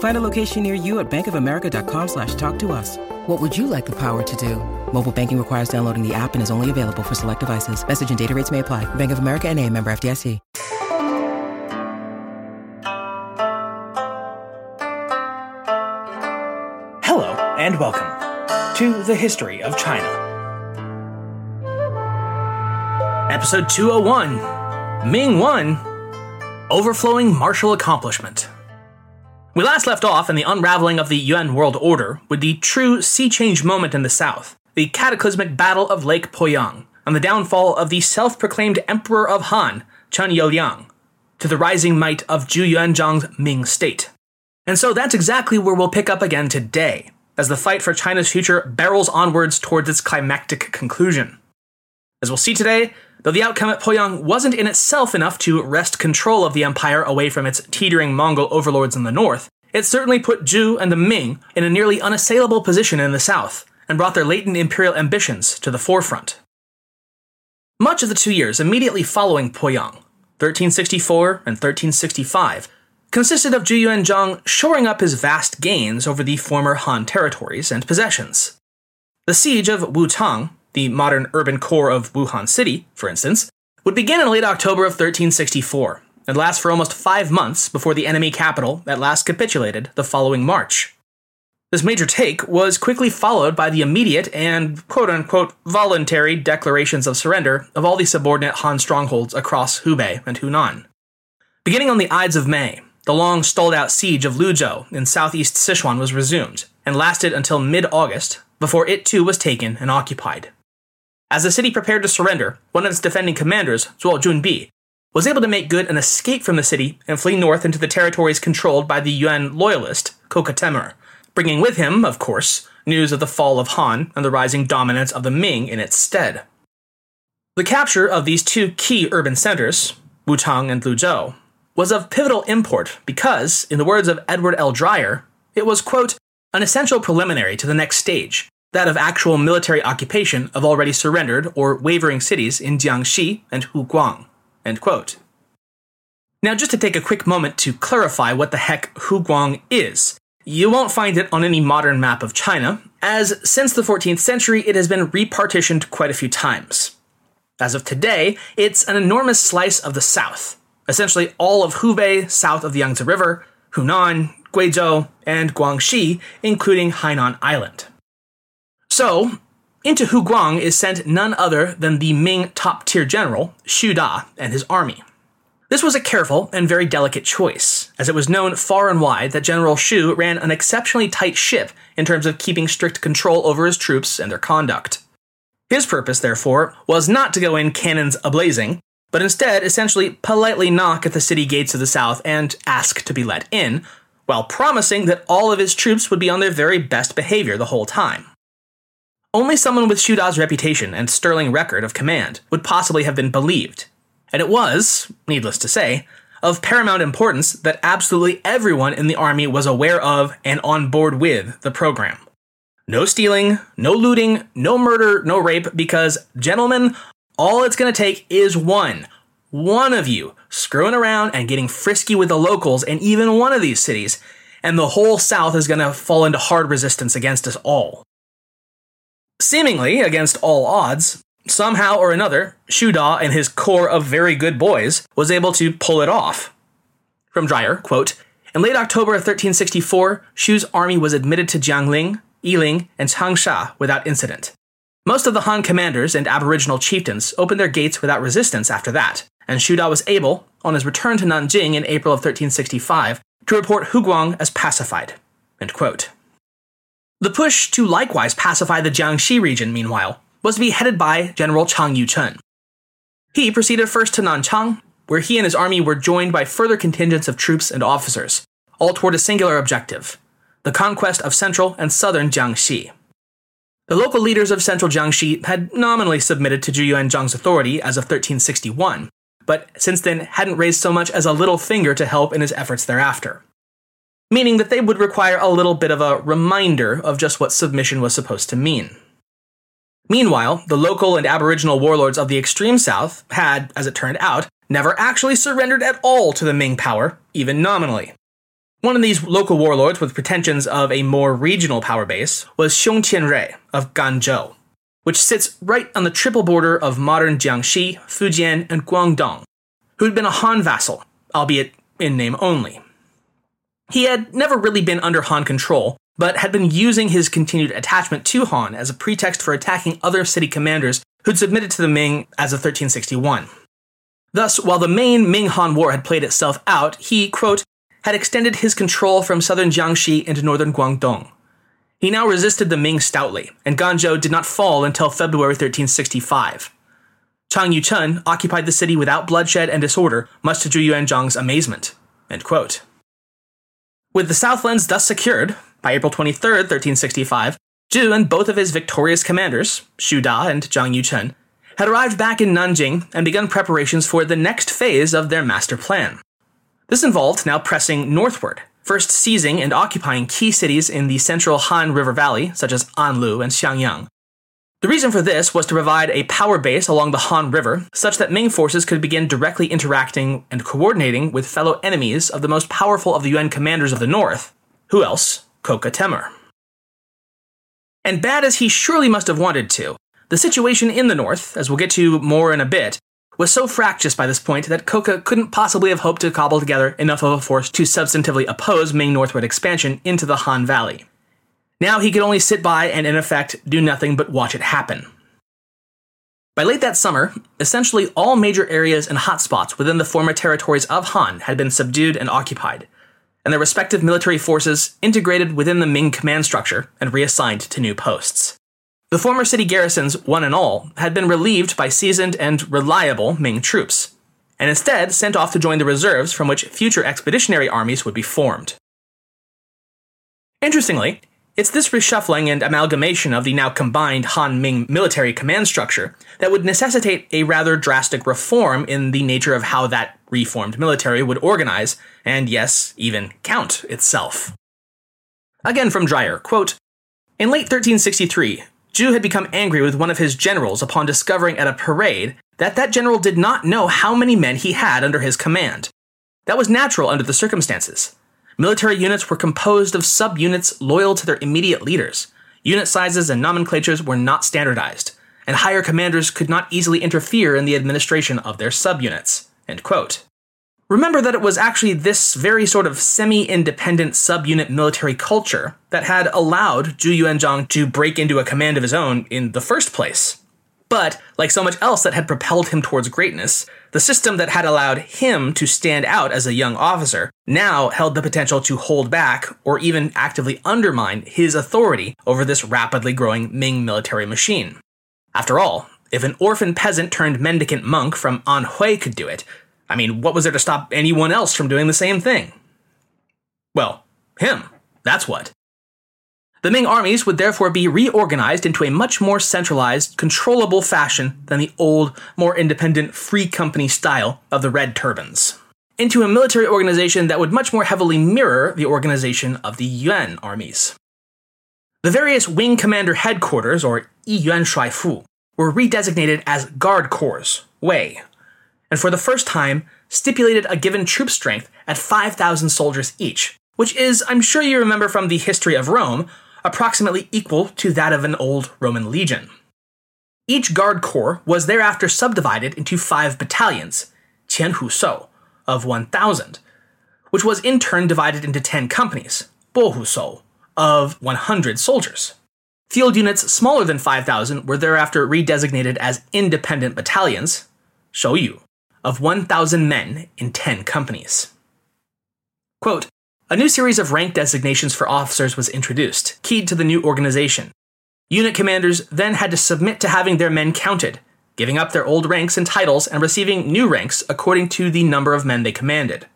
Find a location near you at bankofamerica.com slash talk to us. What would you like the power to do? Mobile banking requires downloading the app and is only available for select devices. Message and data rates may apply. Bank of America and a member FDIC. Hello and welcome to the history of China. Episode 201 Ming 1 Overflowing Martial Accomplishment. We last left off in the unraveling of the Yuan world order with the true sea change moment in the south, the cataclysmic Battle of Lake Poyang, and the downfall of the self proclaimed Emperor of Han, Chen Youliang, to the rising might of Zhu Yuanzhang's Ming state. And so that's exactly where we'll pick up again today, as the fight for China's future barrels onwards towards its climactic conclusion. As we'll see today, though the outcome at Poyang wasn't in itself enough to wrest control of the empire away from its teetering Mongol overlords in the north, it certainly put Zhu and the Ming in a nearly unassailable position in the south, and brought their latent imperial ambitions to the forefront. Much of the two years immediately following Poyang, 1364 and 1365, consisted of Zhu Yuanzhang shoring up his vast gains over the former Han territories and possessions. The siege of Wuchang, the modern urban core of Wuhan City, for instance, would begin in late October of 1364 and last for almost five months before the enemy capital at last capitulated the following March. This major take was quickly followed by the immediate and quote unquote voluntary declarations of surrender of all the subordinate Han strongholds across Hubei and Hunan. Beginning on the Ides of May, the long stalled out siege of Luzhou in southeast Sichuan was resumed and lasted until mid August before it too was taken and occupied. As the city prepared to surrender, one of its defending commanders, Zhuo Junbi, was able to make good an escape from the city and flee north into the territories controlled by the Yuan loyalist Köke Temür, bringing with him, of course, news of the fall of Han and the rising dominance of the Ming in its stead. The capture of these two key urban centers, Wuchang and Luzhou, was of pivotal import because, in the words of Edward L. Dreyer, it was, quote, an essential preliminary to the next stage, that of actual military occupation of already surrendered or wavering cities in Jiangxi and Huguang. Now, just to take a quick moment to clarify what the heck Huguang is, you won't find it on any modern map of China, as since the 14th century it has been repartitioned quite a few times. As of today, it's an enormous slice of the south, essentially all of Hubei south of the Yangtze River, Hunan, Guizhou, and Guangxi, including Hainan Island. So, into Huguang is sent none other than the Ming top tier general, Xu Da, and his army. This was a careful and very delicate choice, as it was known far and wide that General Xu ran an exceptionally tight ship in terms of keeping strict control over his troops and their conduct. His purpose, therefore, was not to go in cannons ablazing, but instead essentially politely knock at the city gates of the south and ask to be let in, while promising that all of his troops would be on their very best behavior the whole time. Only someone with Xu Da's reputation and sterling record of command would possibly have been believed, and it was, needless to say, of paramount importance that absolutely everyone in the army was aware of and on board with the program. No stealing, no looting, no murder, no rape, because, gentlemen, all it's gonna take is one. One of you screwing around and getting frisky with the locals in even one of these cities, and the whole South is gonna fall into hard resistance against us all. Seemingly against all odds, somehow or another, Xu Da and his core of very good boys was able to pull it off. From Dreyer, quote, in late October of 1364, Xu's army was admitted to Jiangling, Yiling, and Changsha without incident. Most of the Han commanders and aboriginal chieftains opened their gates without resistance after that, and Xu Da was able, on his return to Nanjing in April of 1365, to report Huguang as pacified. The push to likewise pacify the Jiangxi region, meanwhile, was to be headed by General Chang Yuchun. He proceeded first to Nanchang, where he and his army were joined by further contingents of troops and officers, all toward a singular objective the conquest of central and southern Jiangxi. The local leaders of central Jiangxi had nominally submitted to Zhu Yuanzhang's authority as of 1361, but since then hadn't raised so much as a little finger to help in his efforts thereafter. Meaning that they would require a little bit of a reminder of just what submission was supposed to mean. Meanwhile, the local and aboriginal warlords of the extreme south had, as it turned out, never actually surrendered at all to the Ming power, even nominally. One of these local warlords with pretensions of a more regional power base was Xiong Qianrui of Ganzhou, which sits right on the triple border of modern Jiangxi, Fujian, and Guangdong, who had been a Han vassal, albeit in name only. He had never really been under Han control, but had been using his continued attachment to Han as a pretext for attacking other city commanders who'd submitted to the Ming as of 1361. Thus, while the main Ming Han War had played itself out, he, quote, had extended his control from southern Jiangxi into northern Guangdong. He now resisted the Ming stoutly, and Ganzhou did not fall until February 1365. Chang Yuchun occupied the city without bloodshed and disorder, much to Zhu Yuanzhang's amazement. With the Southlands thus secured, by April 23, 1365, Zhu and both of his victorious commanders, Xu Da and Chang Yuchun, had arrived back in Nanjing and begun preparations for the next phase of their master plan. This involved now pressing northward, first seizing and occupying key cities in the central Han River Valley, such as Anlu and Xiangyang. The reason for this was to provide a power base along the Han River, such that Ming forces could begin directly interacting and coordinating with fellow enemies of the most powerful of the Yuan commanders of the north. Who else? Köke Temür. And bad as he surely must have wanted to, the situation in the north, as we'll get to more in a bit, was so fractious by this point that Köke couldn't possibly have hoped to cobble together enough of a force to substantively oppose Ming northward expansion into the Han Valley. Now he could only sit by and, in effect, do nothing but watch it happen. By late that summer, essentially all major areas and hotspots within the former territories of Han had been subdued and occupied, and their respective military forces integrated within the Ming command structure and reassigned to new posts. The former city garrisons, one and all, had been relieved by seasoned and reliable Ming troops, and instead sent off to join the reserves from which future expeditionary armies would be formed. Interestingly, it's this reshuffling and amalgamation of the now combined Han Ming military command structure that would necessitate a rather drastic reform in the nature of how that reformed military would organize, and yes, even count itself. Again from Dreyer, quote, In late 1363, Zhu had become angry with one of his generals upon discovering at a parade that that general did not know how many men he had under his command. That was natural under the circumstances. Military units were composed of subunits loyal to their immediate leaders. Unit sizes and nomenclatures were not standardized, and higher commanders could not easily interfere in the administration of their subunits. Remember that it was actually this very sort of semi independent subunit military culture that had allowed Zhu Yuanzhang to break into a command of his own in the first place. But, like so much else that had propelled him towards greatness, the system that had allowed him to stand out as a young officer now held the potential to hold back or even actively undermine his authority over this rapidly growing Ming military machine. After all, if an orphan peasant turned mendicant monk from Anhui could do it, I mean, what was there to stop anyone else from doing the same thing? Well, him. That's what. The Ming armies would therefore be reorganized into a much more centralized, controllable fashion than the old, more independent, free company style of the Red Turbans. Into a military organization that would much more heavily mirror the organization of the Yuan armies. The various wing commander headquarters, or Yiyuan Shuaifu, were redesignated as Guard Corps, Wei, and for the first time, stipulated a given troop strength at 5,000 soldiers each, which is, I'm sure you remember from the history of Rome, approximately equal to that of an old Roman legion. Each guard corps was thereafter subdivided into five battalions, Qianhu So, of 1,000, which was in turn divided into 10 companies, Bohu So, of 100 soldiers. Field units smaller than 5,000 were thereafter redesignated as independent battalions, Shouyu, of 1,000 men in 10 companies. Quote, a new series of rank designations for officers was introduced, keyed to the new organization. Unit commanders then had to submit to having their men counted, giving up their old ranks and titles and receiving new ranks according to the number of men they commanded.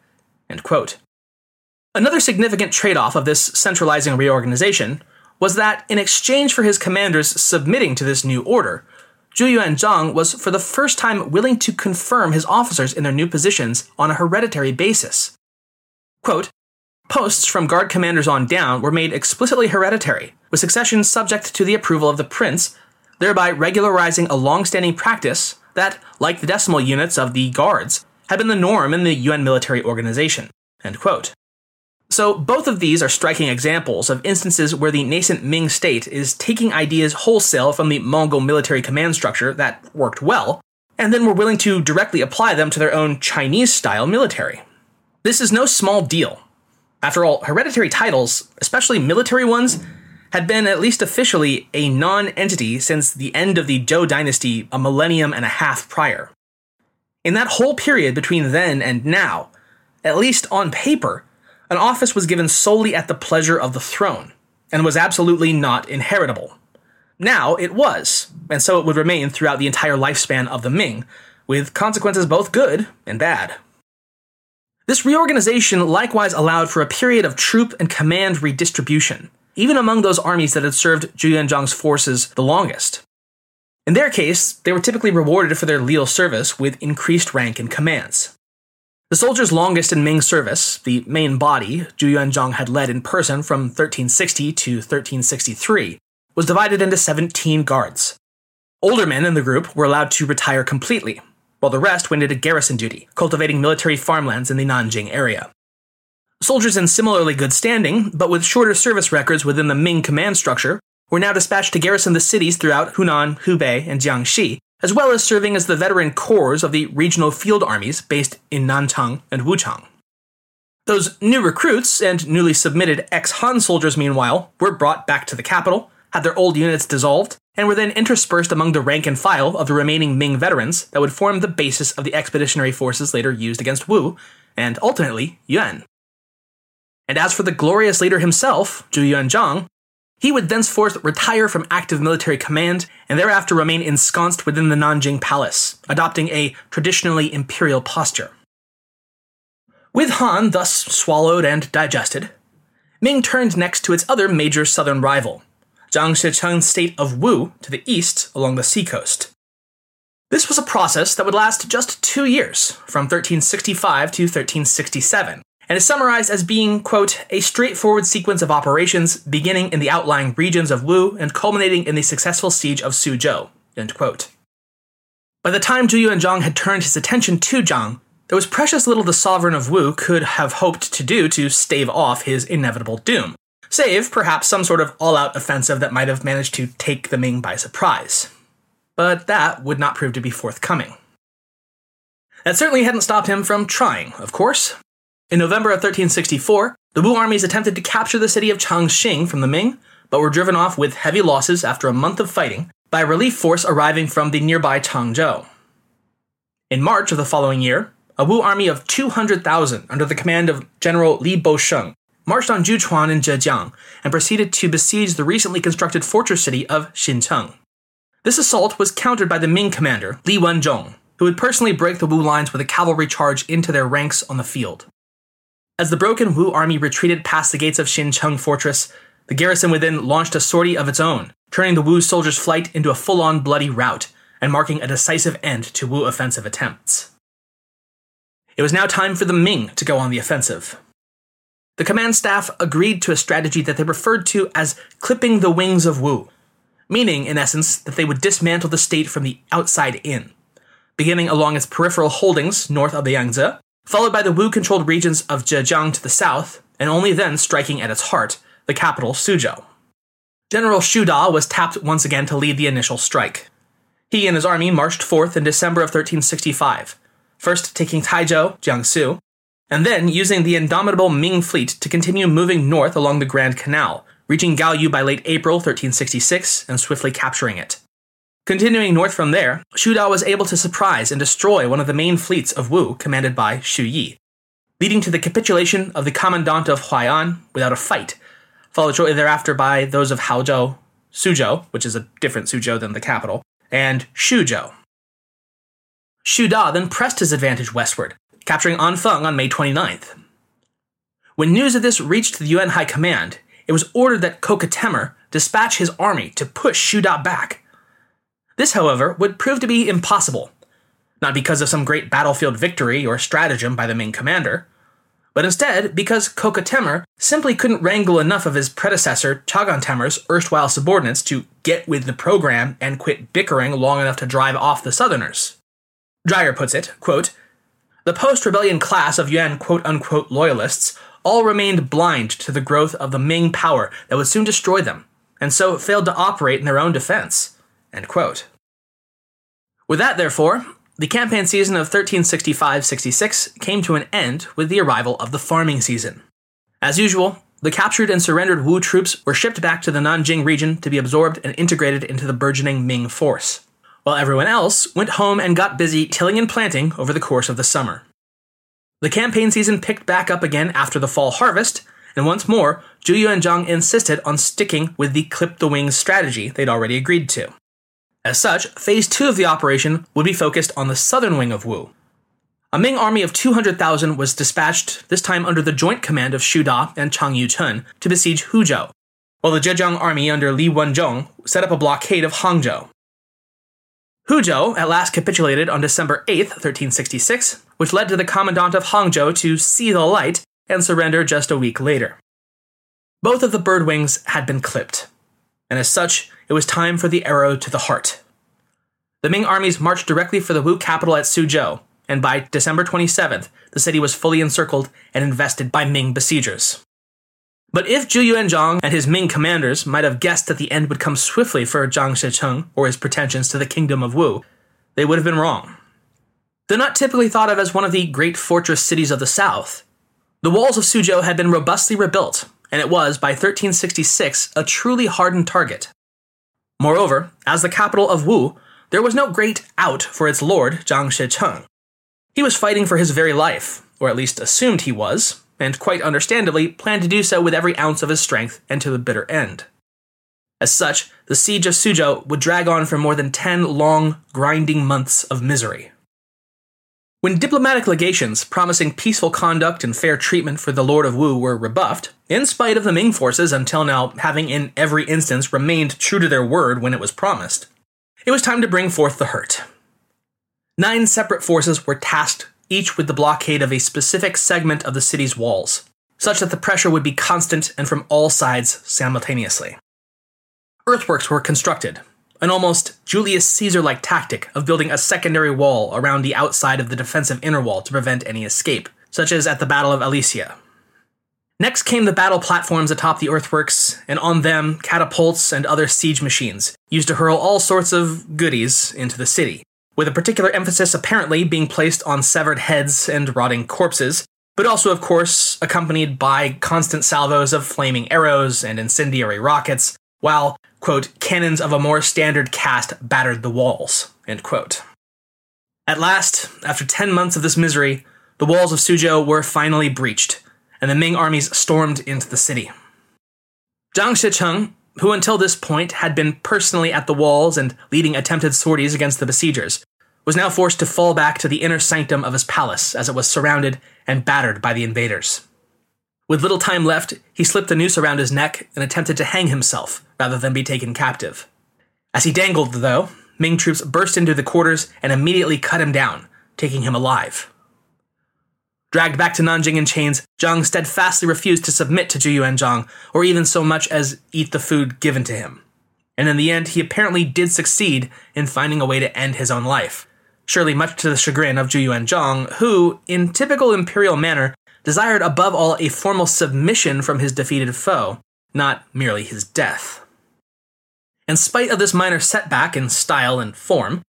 Another significant trade off of this centralizing reorganization was that in exchange for his commanders submitting to this new order, Zhu Yuanzhang was for the first time willing to confirm his officers in their new positions on a hereditary basis. Quote, Posts from guard commanders on down were made explicitly hereditary, with succession subject to the approval of the prince, thereby regularizing a long standing practice that, like the decimal units of the guards, had been the norm in the Yuan military organization. So, both of these are striking examples of instances where the nascent Ming state is taking ideas wholesale from the Mongol military command structure that worked well, and then were willing to directly apply them to their own Chinese style military. This is no small deal. After all, hereditary titles, especially military ones, had been at least officially a non entity since the end of the Zhou dynasty a millennium and a half prior. In that whole period between then and now, at least on paper, an office was given solely at the pleasure of the throne, and was absolutely not inheritable. Now it was, and so it would remain throughout the entire lifespan of the Ming, with consequences both good and bad. This reorganization likewise allowed for a period of troop and command redistribution, even among those armies that had served Zhu Yuanzhang's forces the longest. In their case, they were typically rewarded for their leal service with increased rank and commands. The soldiers longest in Ming service, the main body Zhu Yuanzhang had led in person from 1360 to 1363, was divided into 17 guards. Older men in the group were allowed to retire completely, while the rest went into garrison duty, cultivating military farmlands in the Nanjing area. Soldiers in similarly good standing, but with shorter service records within the Ming command structure, were now dispatched to garrison the cities throughout Hunan, Hubei, and Jiangxi, as well as serving as the veteran corps of the regional field armies based in Nanchang and Wuchang. Those new recruits and newly submitted ex Han soldiers, meanwhile, were brought back to the capital, had their old units dissolved, and were then interspersed among the rank and file of the remaining Ming veterans that would form the basis of the expeditionary forces later used against Wu, and ultimately Yuan. And as for the glorious leader himself, Zhu Yuanzhang, he would thenceforth retire from active military command and thereafter remain ensconced within the Nanjing Palace, adopting a traditionally imperial posture. With Han thus swallowed and digested, Ming turned next to its other major southern rival, Zhang Shicheng's state of Wu to the east along the seacoast. This was a process that would last just two years, from 1365 to 1367, and is summarized as being, quote, a straightforward sequence of operations beginning in the outlying regions of Wu and culminating in the successful siege of Suzhou, end quote. By the time Zhu Yuanzhang had turned his attention to Zhang, there was precious little the sovereign of Wu could have hoped to do to stave off his inevitable doom, save perhaps some sort of all out offensive that might have managed to take the Ming by surprise. But that would not prove to be forthcoming. That certainly hadn't stopped him from trying, of course. In November of 1364, the Wu armies attempted to capture the city of Changxing from the Ming, but were driven off with heavy losses after a month of fighting by a relief force arriving from the nearby Changzhou. In March of the following year, a Wu army of 200,000 under the command of General Li Bosheng marched on Juchuan in Zhejiang and proceeded to besiege the recently constructed fortress city of Xincheng. This assault was countered by the Ming commander, Li Wenzhong, who would personally break the Wu lines with a cavalry charge into their ranks on the field. As the broken Wu army retreated past the gates of Xincheng Fortress, the garrison within launched a sortie of its own, turning the Wu soldiers' flight into a full on bloody rout and marking a decisive end to Wu offensive attempts. It was now time for the Ming to go on the offensive. The command staff agreed to a strategy that they referred to as clipping the wings of Wu, meaning, in essence, that they would dismantle the state from the outside in, beginning along its peripheral holdings north of the Yangtze followed by the Wu controlled regions of Zhejiang to the south, and only then striking at its heart, the capital, Suzhou. General Xu Da was tapped once again to lead the initial strike. He and his army marched forth in December of 1365, first taking Taizhou, Jiangsu, and then using the indomitable Ming fleet to continue moving north along the Grand Canal, reaching Gaoyou by late April 1366 and swiftly capturing it. Continuing north from there, Xu Da was able to surprise and destroy one of the main fleets of Wu commanded by Xu Yi, leading to the capitulation of the commandant of Huai'an without a fight, followed shortly thereafter by those of Haozhou, Suzhou, which is a different Suzhou than the capital, and Shuzhou. Xu Da then pressed his advantage westward, capturing Anfeng on May 29th. When news of this reached the Yuan High Command, it was ordered that Köke Temür, dispatch his army to push Xu back. This, however, would prove to be impossible, not because of some great battlefield victory or stratagem by the Ming commander, but instead because Köke Temür simply couldn't wrangle enough of his predecessor Chaghan Temür's erstwhile subordinates to get with the program and quit bickering long enough to drive off the Southerners. Dreyer puts it, quote, The post-rebellion class of Yuan quote-unquote loyalists all remained blind to the growth of the Ming power that would soon destroy them, and so failed to operate in their own defense. With that, therefore, the campaign season of 1365 66 came to an end with the arrival of the farming season. As usual, the captured and surrendered Wu troops were shipped back to the Nanjing region to be absorbed and integrated into the burgeoning Ming force, while everyone else went home and got busy tilling and planting over the course of the summer. The campaign season picked back up again after the fall harvest, and once more, Zhu Yuanzhang insisted on sticking with the clip the wings strategy they'd already agreed to. As such, phase two of the operation would be focused on the southern wing of Wu. A Ming army of 200,000 was dispatched, this time under the joint command of Xu Da and Chang Yuchun, to besiege Huzhou, while the Zhejiang army under Li Wenzhong set up a blockade of Hangzhou. Huzhou at last capitulated on December 8, 1366, which led to the commandant of Hangzhou to see the light and surrender just a week later. Both of the bird wings had been clipped, and as such, it was time for the arrow to the heart. The Ming armies marched directly for the Wu capital at Suzhou, and by December 27th, the city was fully encircled and invested by Ming besiegers. But if Zhu Yuanzhang and his Ming commanders might have guessed that the end would come swiftly for Zhang Shicheng or his pretensions to the kingdom of Wu, they would have been wrong. Though not typically thought of as one of the great fortress cities of the south, the walls of Suzhou had been robustly rebuilt, and it was, by 1366, a truly hardened target. Moreover, as the capital of Wu, there was no great out for its lord, Zhang Shicheng. He was fighting for his very life, or at least assumed he was, and quite understandably planned to do so with every ounce of his strength and to the bitter end. As such, the siege of Suzhou would drag on for more than 10 long, grinding months of misery. When diplomatic legations promising peaceful conduct and fair treatment for the Lord of Wu were rebuffed, in spite of the Ming forces until now having in every instance remained true to their word when it was promised, it was time to bring forth the hurt. Nine separate forces were tasked each with the blockade of a specific segment of the city's walls, such that the pressure would be constant and from all sides simultaneously. Earthworks were constructed, an almost Julius Caesar like tactic of building a secondary wall around the outside of the defensive inner wall to prevent any escape, such as at the Battle of Alesia. Next came the battle platforms atop the earthworks, and on them, catapults and other siege machines, used to hurl all sorts of goodies into the city, with a particular emphasis apparently being placed on severed heads and rotting corpses, but also, of course, accompanied by constant salvos of flaming arrows and incendiary rockets, while quote, cannons of a more standard cast battered the walls, end quote. At last, after 10 months of this misery, the walls of Suzhou were finally breached, and the Ming armies stormed into the city. Zhang Shicheng, who until this point had been personally at the walls and leading attempted sorties against the besiegers, was now forced to fall back to the inner sanctum of his palace as it was surrounded and battered by the invaders. With little time left, he slipped the noose around his neck and attempted to hang himself rather than be taken captive. As he dangled, though, Ming troops burst into the quarters and immediately cut him down, taking him alive. Dragged back to Nanjing in chains, Zhang steadfastly refused to submit to Zhu Yuanzhang, or even so much as eat the food given to him. And in the end, he apparently did succeed in finding a way to end his own life, surely much to the chagrin of Zhu Yuanzhang, who, in typical imperial manner, desired above all a formal submission from his defeated foe, not merely his death. In spite of this minor setback in style and form,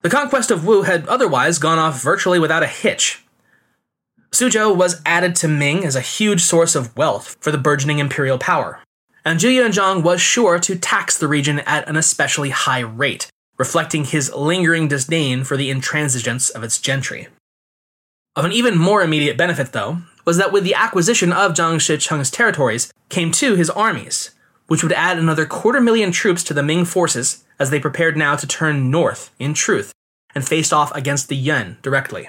the conquest of Wu had otherwise gone off virtually without a hitch. Suzhou was added to Ming as a huge source of wealth for the burgeoning imperial power, and Zhu was sure to tax the region at an especially high rate, reflecting his lingering disdain for the intransigence of its gentry. Of an even more immediate benefit, though, was that with the acquisition of Zhang Shicheng's territories came too his armies, which would add another quarter million troops to the Ming forces as they prepared now to turn north in truth and face off against the Yuan directly.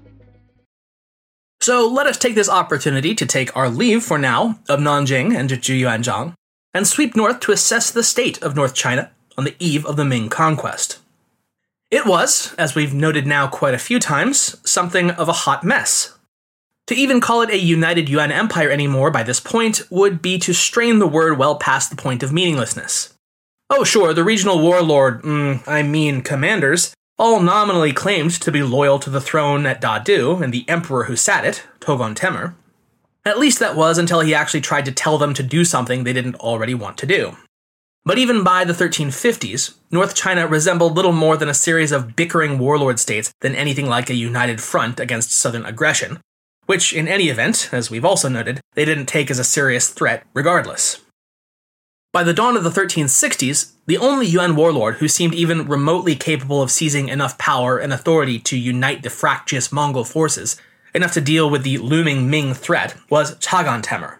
So let us take this opportunity to take our leave for now of Nanjing and Zhu Yuanzhang and sweep north to assess the state of North China on the eve of the Ming conquest. It was, as we've noted now quite a few times, something of a hot mess. To even call it a united Yuan empire anymore by this point would be to strain the word well past the point of meaninglessness. Oh, sure, the regional warlord, mm, I mean commanders, all nominally claimed to be loyal to the throne at Dadu and the emperor who sat it, Toghon Temür. At least that was until he actually tried to tell them to do something they didn't already want to do. But even by the 1350s, North China resembled little more than a series of bickering warlord states than anything like a united front against southern aggression, which, in any event, as we've also noted, they didn't take as a serious threat regardless. By the dawn of the 1360s, the only Yuan warlord who seemed even remotely capable of seizing enough power and authority to unite the fractious Mongol forces, enough to deal with the looming Ming threat, was Chaghan Temür,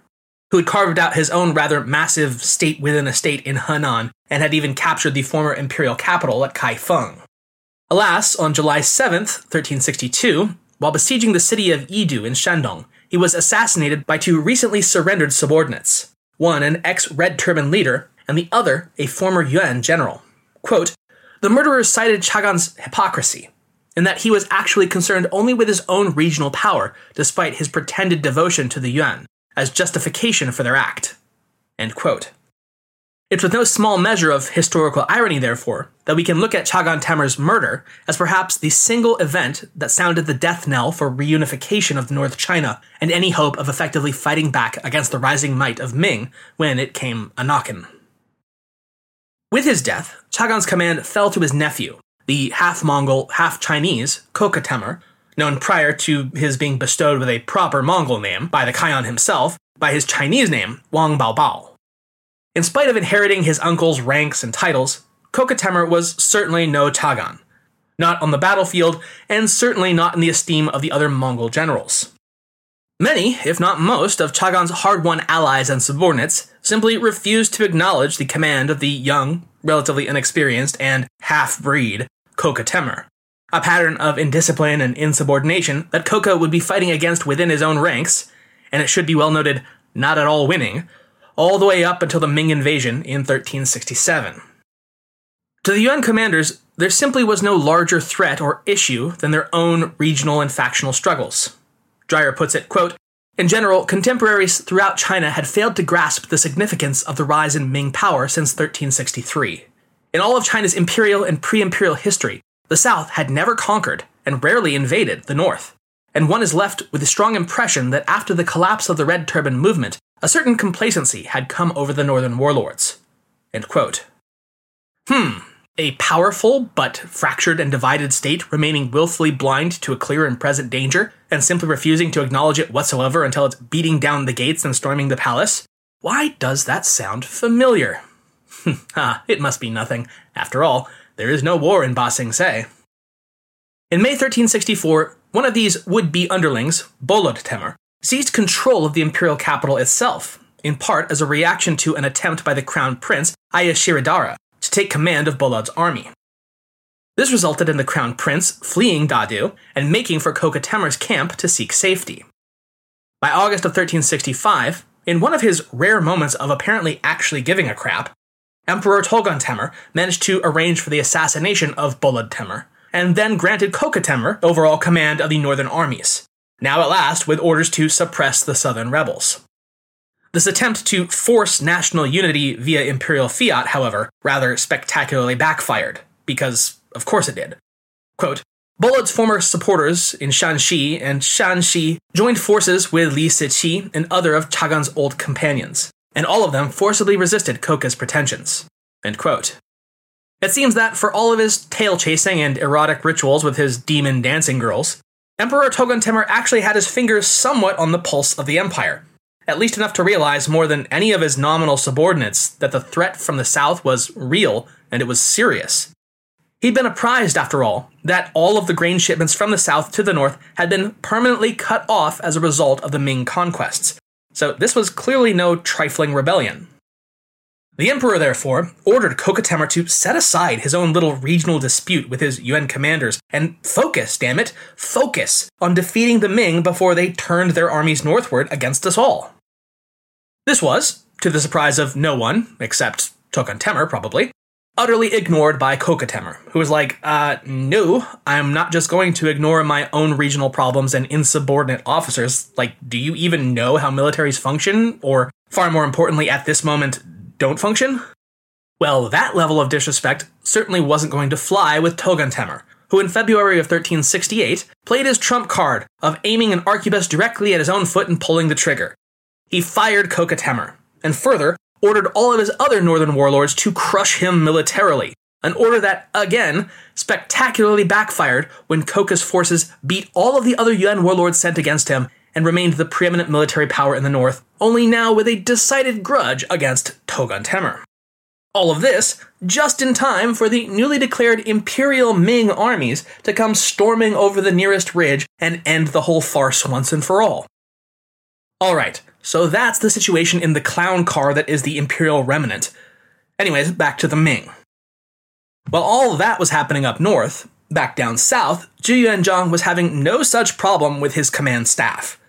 who had carved out his own rather massive state within a state in Henan and had even captured the former imperial capital at Kaifeng. Alas, on July 7th, 1362, while besieging the city of Yidu in Shandong, he was assassinated by two recently surrendered subordinates one an ex Red Turban leader, and the other a former Yuan general. Quote, the murderers cited Chaghan's hypocrisy, in that he was actually concerned only with his own regional power, despite his pretended devotion to the Yuan, as justification for their act. End quote. It's with no small measure of historical irony, therefore, that we can look at Chaghan Temür's murder as perhaps the single event that sounded the death knell for reunification of North China and any hope of effectively fighting back against the rising might of Ming when it came a knockin'. With his death, Chaghan's command fell to his nephew, the half Mongol, half Chinese Köke Temür, known prior to his being bestowed with a proper Mongol name by the Khagan himself by his Chinese name, Wang Baobao. In spite of inheriting his uncle's ranks and titles, Köke Temür was certainly no Chaghan. Not on the battlefield, and certainly not in the esteem of the other Mongol generals. Many, if not most, of Chaghan's hard won allies and subordinates simply refused to acknowledge the command of the young, relatively inexperienced, and half breed Köke Temür, a pattern of indiscipline and insubordination that Köke would be fighting against within his own ranks, and it should be well noted, not at all winning, all the way up until the Ming invasion in 1367. To the Yuan commanders, there simply was no larger threat or issue than their own regional and factional struggles. Dreyer puts it, quote, in general, contemporaries throughout China had failed to grasp the significance of the rise in Ming power since 1363. In all of China's imperial and pre imperial history, the South had never conquered and rarely invaded the North, and one is left with a strong impression that after the collapse of the Red Turban movement, a certain complacency had come over the northern warlords. Hmm, a powerful but fractured and divided state remaining willfully blind to a clear and present danger, and simply refusing to acknowledge it whatsoever until it's beating down the gates and storming the palace? Why does that sound familiar? ah, it must be nothing. After all, there is no war in Ba Sing Se. In May 1364, one of these would be underlings, Bolod Temür, seized control of the imperial capital itself, in part as a reaction to an attempt by the crown prince, Ayushiridara, to take command of Bolod's army. This resulted in the crown prince fleeing Dadu and making for Köke Temür's camp to seek safety. By August of 1365, in one of his rare moments of apparently actually giving a crap, Emperor Toghon Temür managed to arrange for the assassination of Bolod Temür, and then granted Köke Temür overall command of the northern armies, now at last with orders to suppress the southern rebels. This attempt to force national unity via imperial fiat, however, rather spectacularly backfired, because of course it did. Quote, Bolod's former supporters in Shanxi and Shanxi joined forces with Li Siqi and other of Chaghan's old companions, and all of them forcibly resisted Köke's pretensions. It seems that for all of his tail chasing and erotic rituals with his demon dancing girls, Emperor Toghon Temür actually had his fingers somewhat on the pulse of the empire, at least enough to realize more than any of his nominal subordinates that the threat from the south was real and it was serious. He'd been apprised, after all, that all of the grain shipments from the south to the north had been permanently cut off as a result of the Ming conquests, so this was clearly no trifling rebellion. The emperor, therefore, ordered Köke Temür to set aside his own little regional dispute with his Yuan commanders and focus, damn it, focus on defeating the Ming before they turned their armies northward against us all. This was, to the surprise of no one, except Toghon Temür probably, utterly ignored by Köke Temür, who was like, uh, no, I'm not just going to ignore my own regional problems and insubordinate officers. Like, do you even know how militaries function? Or, far more importantly, at this moment, don't function? Well, that level of disrespect certainly wasn't going to fly with Toghon Temür, who in February of 1368 played his trump card of aiming an arquebus directly at his own foot and pulling the trigger. He fired Köke Temür, and further ordered all of his other northern warlords to crush him militarily, an order that, again, spectacularly backfired when Köke's forces beat all of the other Yuan warlords sent against him and remained the preeminent military power in the north, only now with a decided grudge against Toghon Temür. All of this just in time for the newly declared Imperial Ming armies to come storming over the nearest ridge and end the whole farce once and for all. Alright, so that's the situation in the clown car that is the Imperial Remnant. Anyways, back to the Ming. While all that was happening up north, back down south, Zhu Yuanzhang was having no such problem with his command staff.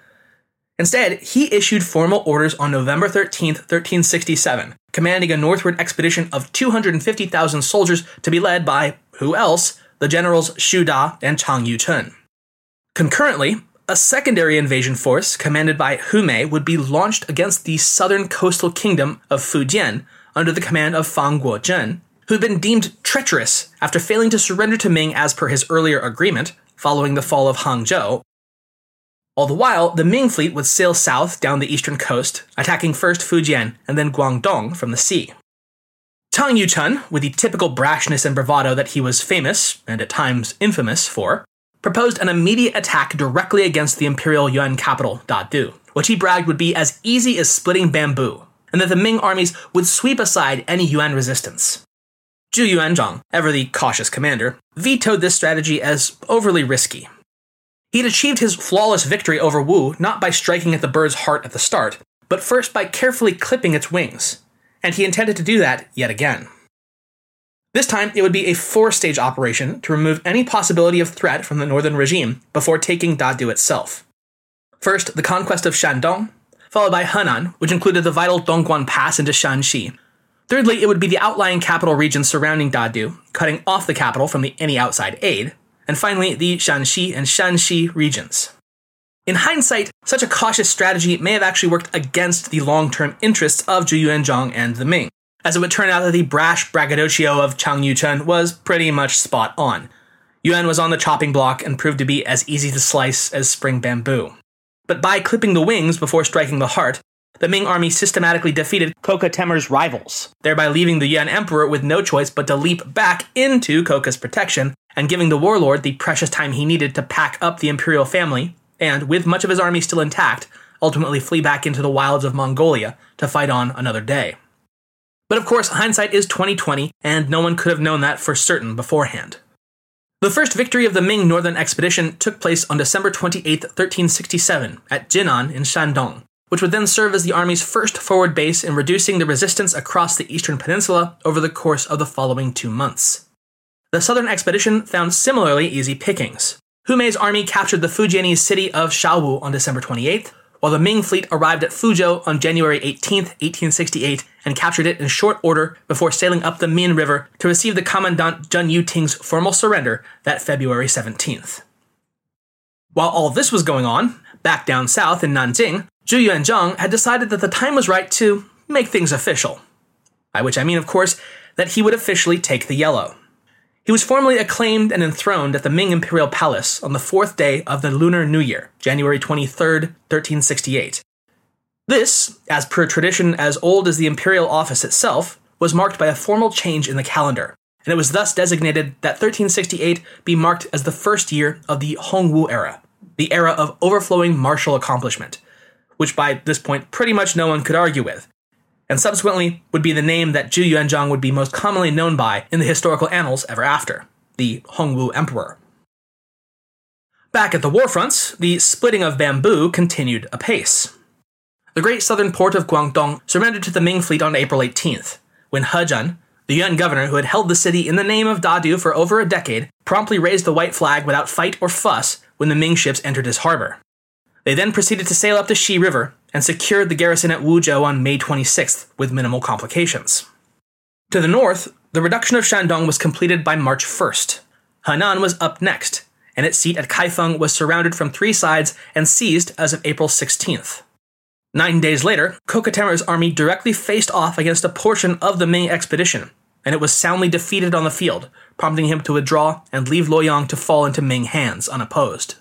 Instead, he issued formal orders on November 13, 1367, commanding a northward expedition of 250,000 soldiers to be led by, who else, the generals Xu Da and Chang Yuchun. Concurrently, a secondary invasion force, commanded by Hu Mei, would be launched against the southern coastal kingdom of Fujian under the command of Fang Guozhen, who had been deemed treacherous after failing to surrender to Ming as per his earlier agreement following the fall of Hangzhou. All the while, the Ming fleet would sail south down the eastern coast, attacking first Fujian and then Guangdong from the sea. Chang Yuchun, with the typical brashness and bravado that he was famous, and at times infamous, for, proposed an immediate attack directly against the imperial Yuan capital, Dadu, which he bragged would be as easy as splitting bamboo, and that the Ming armies would sweep aside any Yuan resistance. Zhu Yuanzhang, ever the cautious commander, vetoed this strategy as overly risky. He'd achieved his flawless victory over Wu not by striking at the bird's heart at the start, but first by carefully clipping its wings, and he intended to do that yet again. This time, it would be a four stage operation to remove any possibility of threat from the northern regime before taking Dadu itself. First, the conquest of Shandong, followed by Henan, which included the vital Tongguan Pass into Shanxi. Thirdly, it would be the outlying capital region surrounding Dadu, cutting off the capital from the, any outside aid. And finally, the Shanxi and Shanxi regions. In hindsight, such a cautious strategy may have actually worked against the long term interests of Zhu Yuanzhang and the Ming as it would turn out that the brash braggadocio of Chang Yuchun was pretty much spot on. Yuan was on the chopping block and proved to be as easy to slice as spring bamboo. But by clipping the wings before striking the heart, the Ming army systematically defeated Köke Temür's rivals, thereby leaving the Yuan emperor with no choice but to leap back into Köke's protection and giving the warlord the precious time he needed to pack up the imperial family and, with much of his army still intact, ultimately flee back into the wilds of Mongolia to fight on another day. But of course, hindsight is 2020, and no one could have known that for certain beforehand. The first victory of the Ming Northern Expedition took place on December 28, 1367, at Jinan in Shandong, which would then serve as the army's first forward base in reducing the resistance across the eastern peninsula over the course of the following two months. The southern expedition found similarly easy pickings. Hu Mei's army captured the Fujianese city of Shaowu on December 28th, while the Ming fleet arrived at Fuzhou on January 18, 1868, and captured it in short order before sailing up the Min River to receive the Commandant Zheng Yuting's formal surrender that February 17th. While all this was going on, back down south in Nanjing, Zhu Yuanzhang had decided that the time was right to make things official. By which I mean, of course, that he would officially take the yellow. He was formally acclaimed and enthroned at the Ming Imperial Palace on the fourth day of the Lunar New Year, January 23, 1368. This, as per tradition as old as the imperial office itself, was marked by a formal change in the calendar, and it was thus designated that 1368 be marked as the first year of the Hongwu era, the era of overflowing martial accomplishment, which by this point pretty much no one could argue with, and subsequently would be the name that Zhu Yuanzhang would be most commonly known by in the historical annals ever after, the Hongwu Emperor. Back at the war fronts, the splitting of bamboo continued apace. The great southern port of Guangdong surrendered to the Ming fleet on April 18th, when He the Yuan governor who had held the city in the name of Dadu for over a decade, promptly raised the white flag without fight or fuss when the Ming ships entered his harbor. They then proceeded to sail up the Xi River and secured the garrison at Wuzhou on May 26th with minimal complications. To the north, the reduction of Shandong was completed by March 1st. Henan was up next, and its seat at Kaifeng was surrounded from three sides and seized as of April 16th. Nine days later, Köke Temür's army directly faced off against a portion of the Ming expedition, and it was soundly defeated on the field, prompting him to withdraw and leave Luoyang to fall into Ming hands unopposed.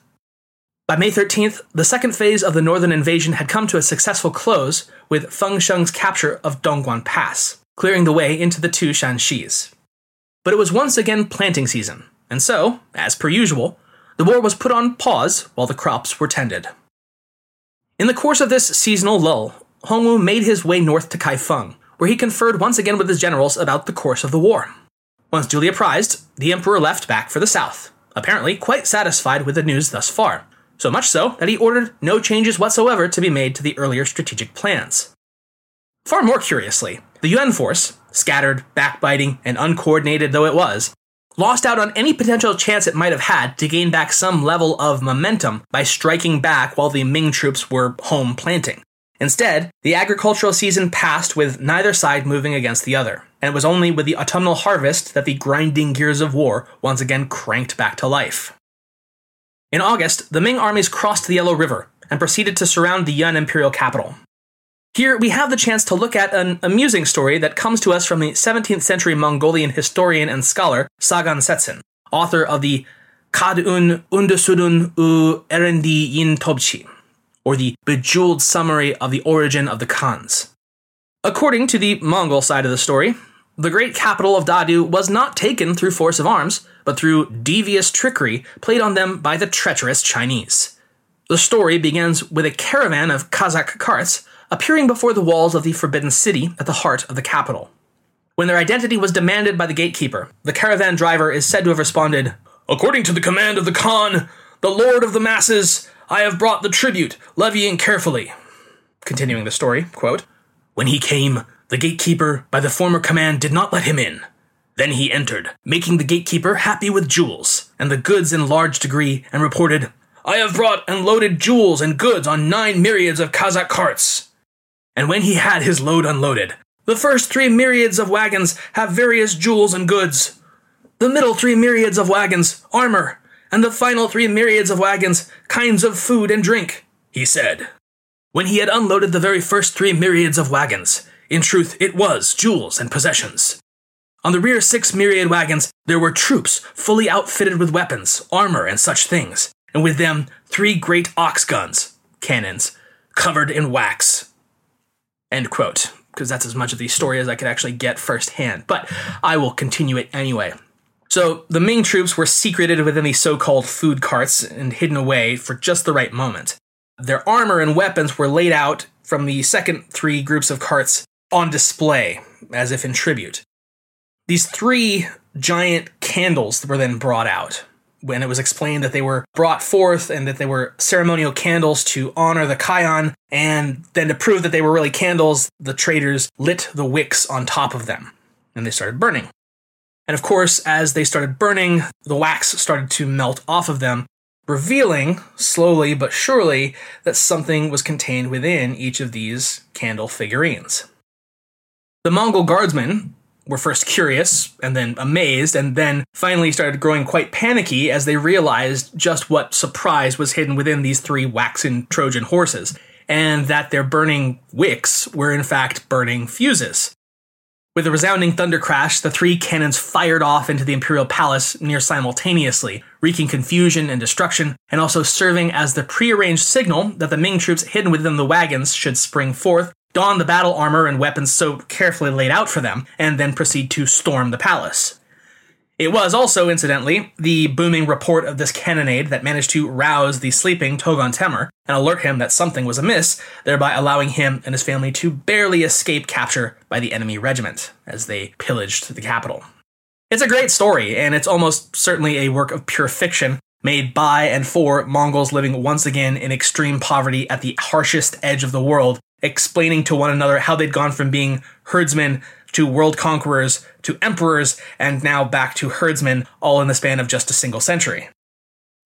By May 13th, the second phase of the northern invasion had come to a successful close with Feng Sheng's capture of Tongguan Pass, clearing the way into the two Shanxis. But it was once again planting season, and so, as per usual, the war was put on pause while the crops were tended. In the course of this seasonal lull, Hongwu made his way north to Kaifeng, where he conferred once again with his generals about the course of the war. Once duly apprised, the emperor left back for the south, apparently quite satisfied with the news thus far so much so that he ordered no changes whatsoever to be made to the earlier strategic plans. Far more curiously, the Yuan force, scattered, backbiting, and uncoordinated though it was, lost out on any potential chance it might have had to gain back some level of momentum by striking back while the Ming troops were home planting. Instead, the agricultural season passed with neither side moving against the other, and it was only with the autumnal harvest that the grinding gears of war once again cranked back to life. In August, the Ming armies crossed the Yellow River and proceeded to surround the Yuan imperial capital. Here, we have the chance to look at an amusing story that comes to us from the 17th century Mongolian historian and scholar Sagang Sechen, author of the Kad-un Undesudun u Erendi Yin Tobchi, or the bejeweled summary of the origin of the Khans. According to the Mongol side of the story, the great capital of Dadu was not taken through force of arms, but through devious trickery played on them by the treacherous Chinese. The story begins with a caravan of Kazakh carts appearing before the walls of the Forbidden City at the heart of the capital. When their identity was demanded by the gatekeeper, the caravan driver is said to have responded, According to the command of the Khan, the Lord of the Masses, I have brought the tribute, levying carefully. Continuing the story, quote, When he came, the gatekeeper, by the former command, did not let him in. Then he entered, making the gatekeeper happy with jewels, and the goods in large degree, and reported, I have brought and loaded jewels and goods on nine myriads of Kazakh carts. And when he had his load unloaded, the first three myriads of wagons have various jewels and goods. The middle three myriads of wagons, armor, and the final three myriads of wagons, kinds of food and drink, he said. When he had unloaded the very first three myriads of wagons, in truth it was jewels and possessions. On the rear six myriad wagons, there were troops fully outfitted with weapons, armor, and such things, and with them three great ox guns, cannons, covered in wax. End quote. Because that's as much of the story as I could actually get firsthand, but I will continue it anyway. So, the Ming troops were secreted within the so called food carts and hidden away for just the right moment. Their armor and weapons were laid out from the second three groups of carts on display, as if in tribute. These three giant candles were then brought out when it was explained that they were brought forth and that they were ceremonial candles to honor the Kion, and then to prove that they were really candles, the traders lit the wicks on top of them and they started burning. And of course, as they started burning, the wax started to melt off of them, revealing, slowly but surely, that something was contained within each of these candle figurines. The Mongol guardsmen were first curious and then amazed and then finally started growing quite panicky as they realized just what surprise was hidden within these three waxen Trojan horses and that their burning wicks were in fact burning fuses. With a resounding thunder crash, the three cannons fired off into the Imperial Palace near simultaneously, wreaking confusion and destruction, and also serving as the prearranged signal that the Ming troops hidden within the wagons should spring forth don the battle armor and weapons so carefully laid out for them, and then proceed to storm the palace. It was also, incidentally, the booming report of this cannonade that managed to rouse the sleeping Toghon Temür and alert him that something was amiss, thereby allowing him and his family to barely escape capture by the enemy regiment as they pillaged the capital. It's a great story, and it's almost certainly a work of pure fiction made by and for Mongols living once again in extreme poverty at the harshest edge of the world, explaining to one another how they'd gone from being herdsmen to world conquerors to emperors and now back to herdsmen, all in the span of just a single century.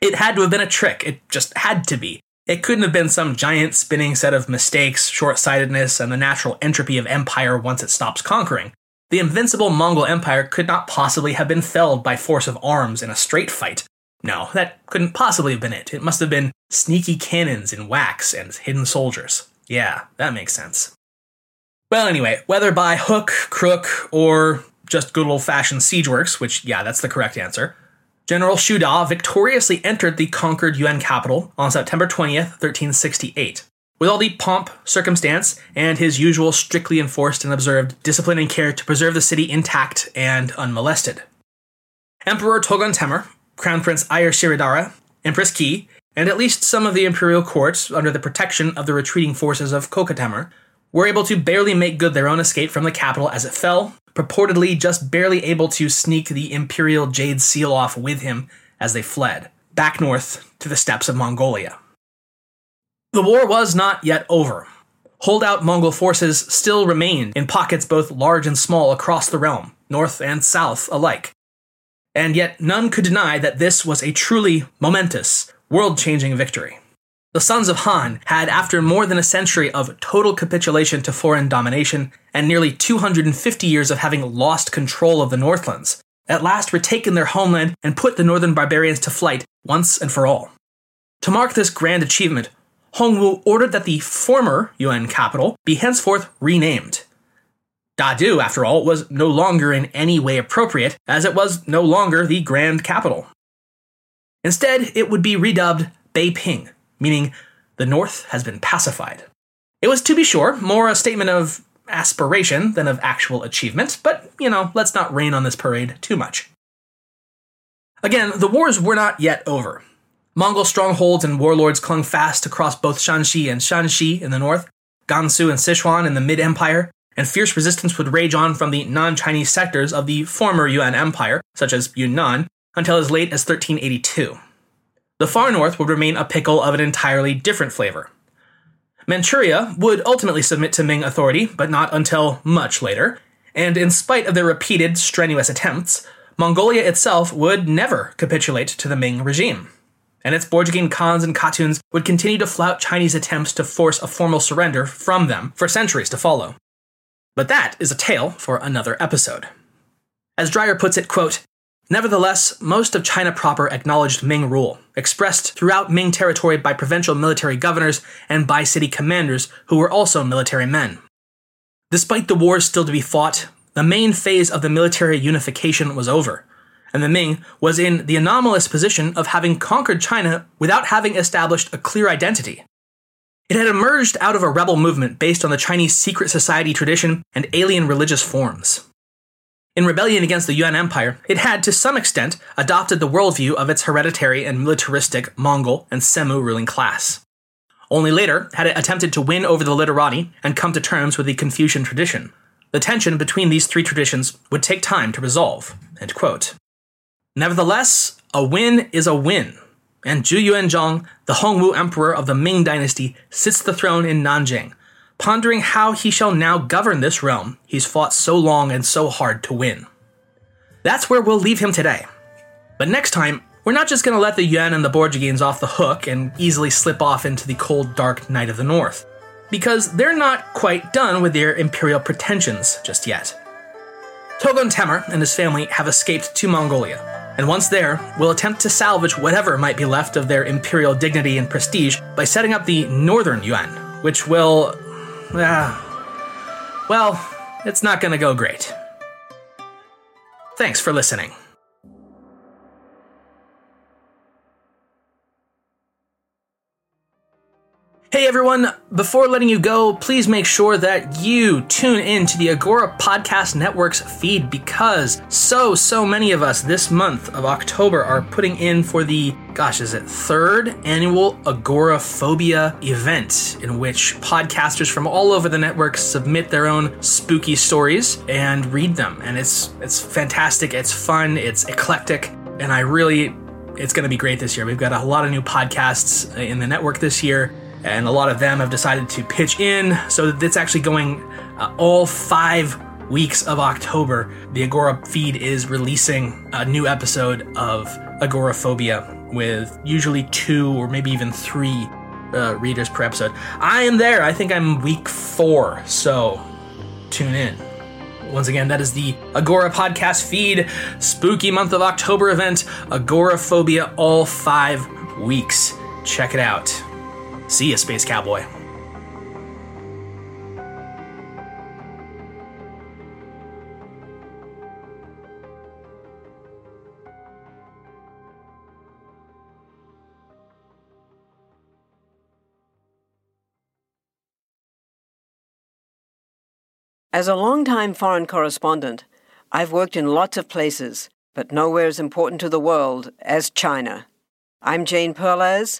It had to have been a trick, it just had to be. It couldn't have been some giant spinning set of mistakes, short sightedness, and the natural entropy of empire once it stops conquering. The invincible Mongol Empire could not possibly have been felled by force of arms in a straight fight. No, that couldn't possibly have been it. It must have been sneaky cannons in wax and hidden soldiers. Yeah, that makes sense. Well, anyway, whether by hook, crook, or just good old fashioned siege works, which, yeah, that's the correct answer, General Xu Da victoriously entered the conquered Yuan capital on September 20th, 1368. With all the pomp, circumstance, and his usual strictly enforced and observed discipline and care to preserve the city intact and unmolested. Emperor Toghon Temür, Crown Prince Ayushiridara, Empress Ki, and at least some of the imperial courts, under the protection of the retreating forces of Köke Temür, were able to barely make good their own escape from the capital as it fell, purportedly just barely able to sneak the imperial jade seal off with him as they fled, back north to the steppes of Mongolia. The war was not yet over. Holdout Mongol forces still remained in pockets both large and small across the realm, north and south alike. And yet none could deny that this was a truly momentous, world changing victory. The sons of Han had, after more than a century of total capitulation to foreign domination and nearly 250 years of having lost control of the Northlands, at last retaken their homeland and put the northern barbarians to flight once and for all. To mark this grand achievement, Hongwu ordered that the former Yuan capital be henceforth renamed. Dadu, after all, was no longer in any way appropriate, as it was no longer the grand capital. Instead, it would be redubbed Beiping, meaning the North has been pacified. It was, to be sure, more a statement of aspiration than of actual achievement, but, you know, let's not rain on this parade too much. Again, the wars were not yet over. Mongol strongholds and warlords clung fast across both Shanxi and Shaanxi in the north, Gansu and Sichuan in the mid empire, and fierce resistance would rage on from the non Chinese sectors of the former Yuan Empire, such as Yunnan, until as late as 1382. The far north would remain a pickle of an entirely different flavor. Manchuria would ultimately submit to Ming authority, but not until much later, and in spite of their repeated strenuous attempts, Mongolia itself would never capitulate to the Ming regime. And its Borjigin Khans and Khatuns would continue to flout Chinese attempts to force a formal surrender from them for centuries to follow. But that is a tale for another episode. As Dreyer puts it, quote, Nevertheless, most of China proper acknowledged Ming rule, expressed throughout Ming territory by provincial military governors and by city commanders who were also military men. Despite the wars still to be fought, the main phase of the military unification was over, and the Ming was in the anomalous position of having conquered China without having established a clear identity. It had emerged out of a rebel movement based on the Chinese secret society tradition and alien religious forms. In rebellion against the Yuan Empire, it had, to some extent, adopted the worldview of its hereditary and militaristic Mongol and Semu ruling class. Only later had it attempted to win over the literati and come to terms with the Confucian tradition. The tension between these three traditions would take time to resolve. Nevertheless, a win is a win, and Zhu Yuanzhang, the Hongwu emperor of the Ming dynasty, sits the throne in Nanjing, pondering how he shall now govern this realm he's fought so long and so hard to win. That's where we'll leave him today. But next time, we're not just going to let the Yuan and the Borjigins off the hook and easily slip off into the cold, dark night of the north, because they're not quite done with their imperial pretensions just yet. Toghon Temür and his family have escaped to Mongolia, and once there, will attempt to salvage whatever might be left of their imperial dignity and prestige by setting up the Northern Yuan, which will uh, well, it's not gonna go great. Thanks for listening. Hey everyone, before letting you go, please make sure that you tune in to the Agora Podcast Network's feed because so, so many of us this month of October are putting in for the, gosh, is it third annual Agoraphobia event in which podcasters from all over the network submit their own spooky stories and read them. And it's, it's fantastic, it's fun, it's eclectic, and I really, it's going to be great this year. We've got a lot of new podcasts in the network this year and a lot of them have decided to pitch in. So that's actually going uh, all five weeks of October. The Agora feed is releasing a new episode of Agoraphobia with usually two or maybe even three uh, readers per episode. I am there. I think I'm week four, so tune in. Once again, that is the Agora podcast feed, spooky month of October event, Agoraphobia, all five weeks. Check it out. See ya, Space Cowboy. As a long-time foreign correspondent, I've worked in lots of places, but nowhere as important to the world as China. I'm Jane Perlez,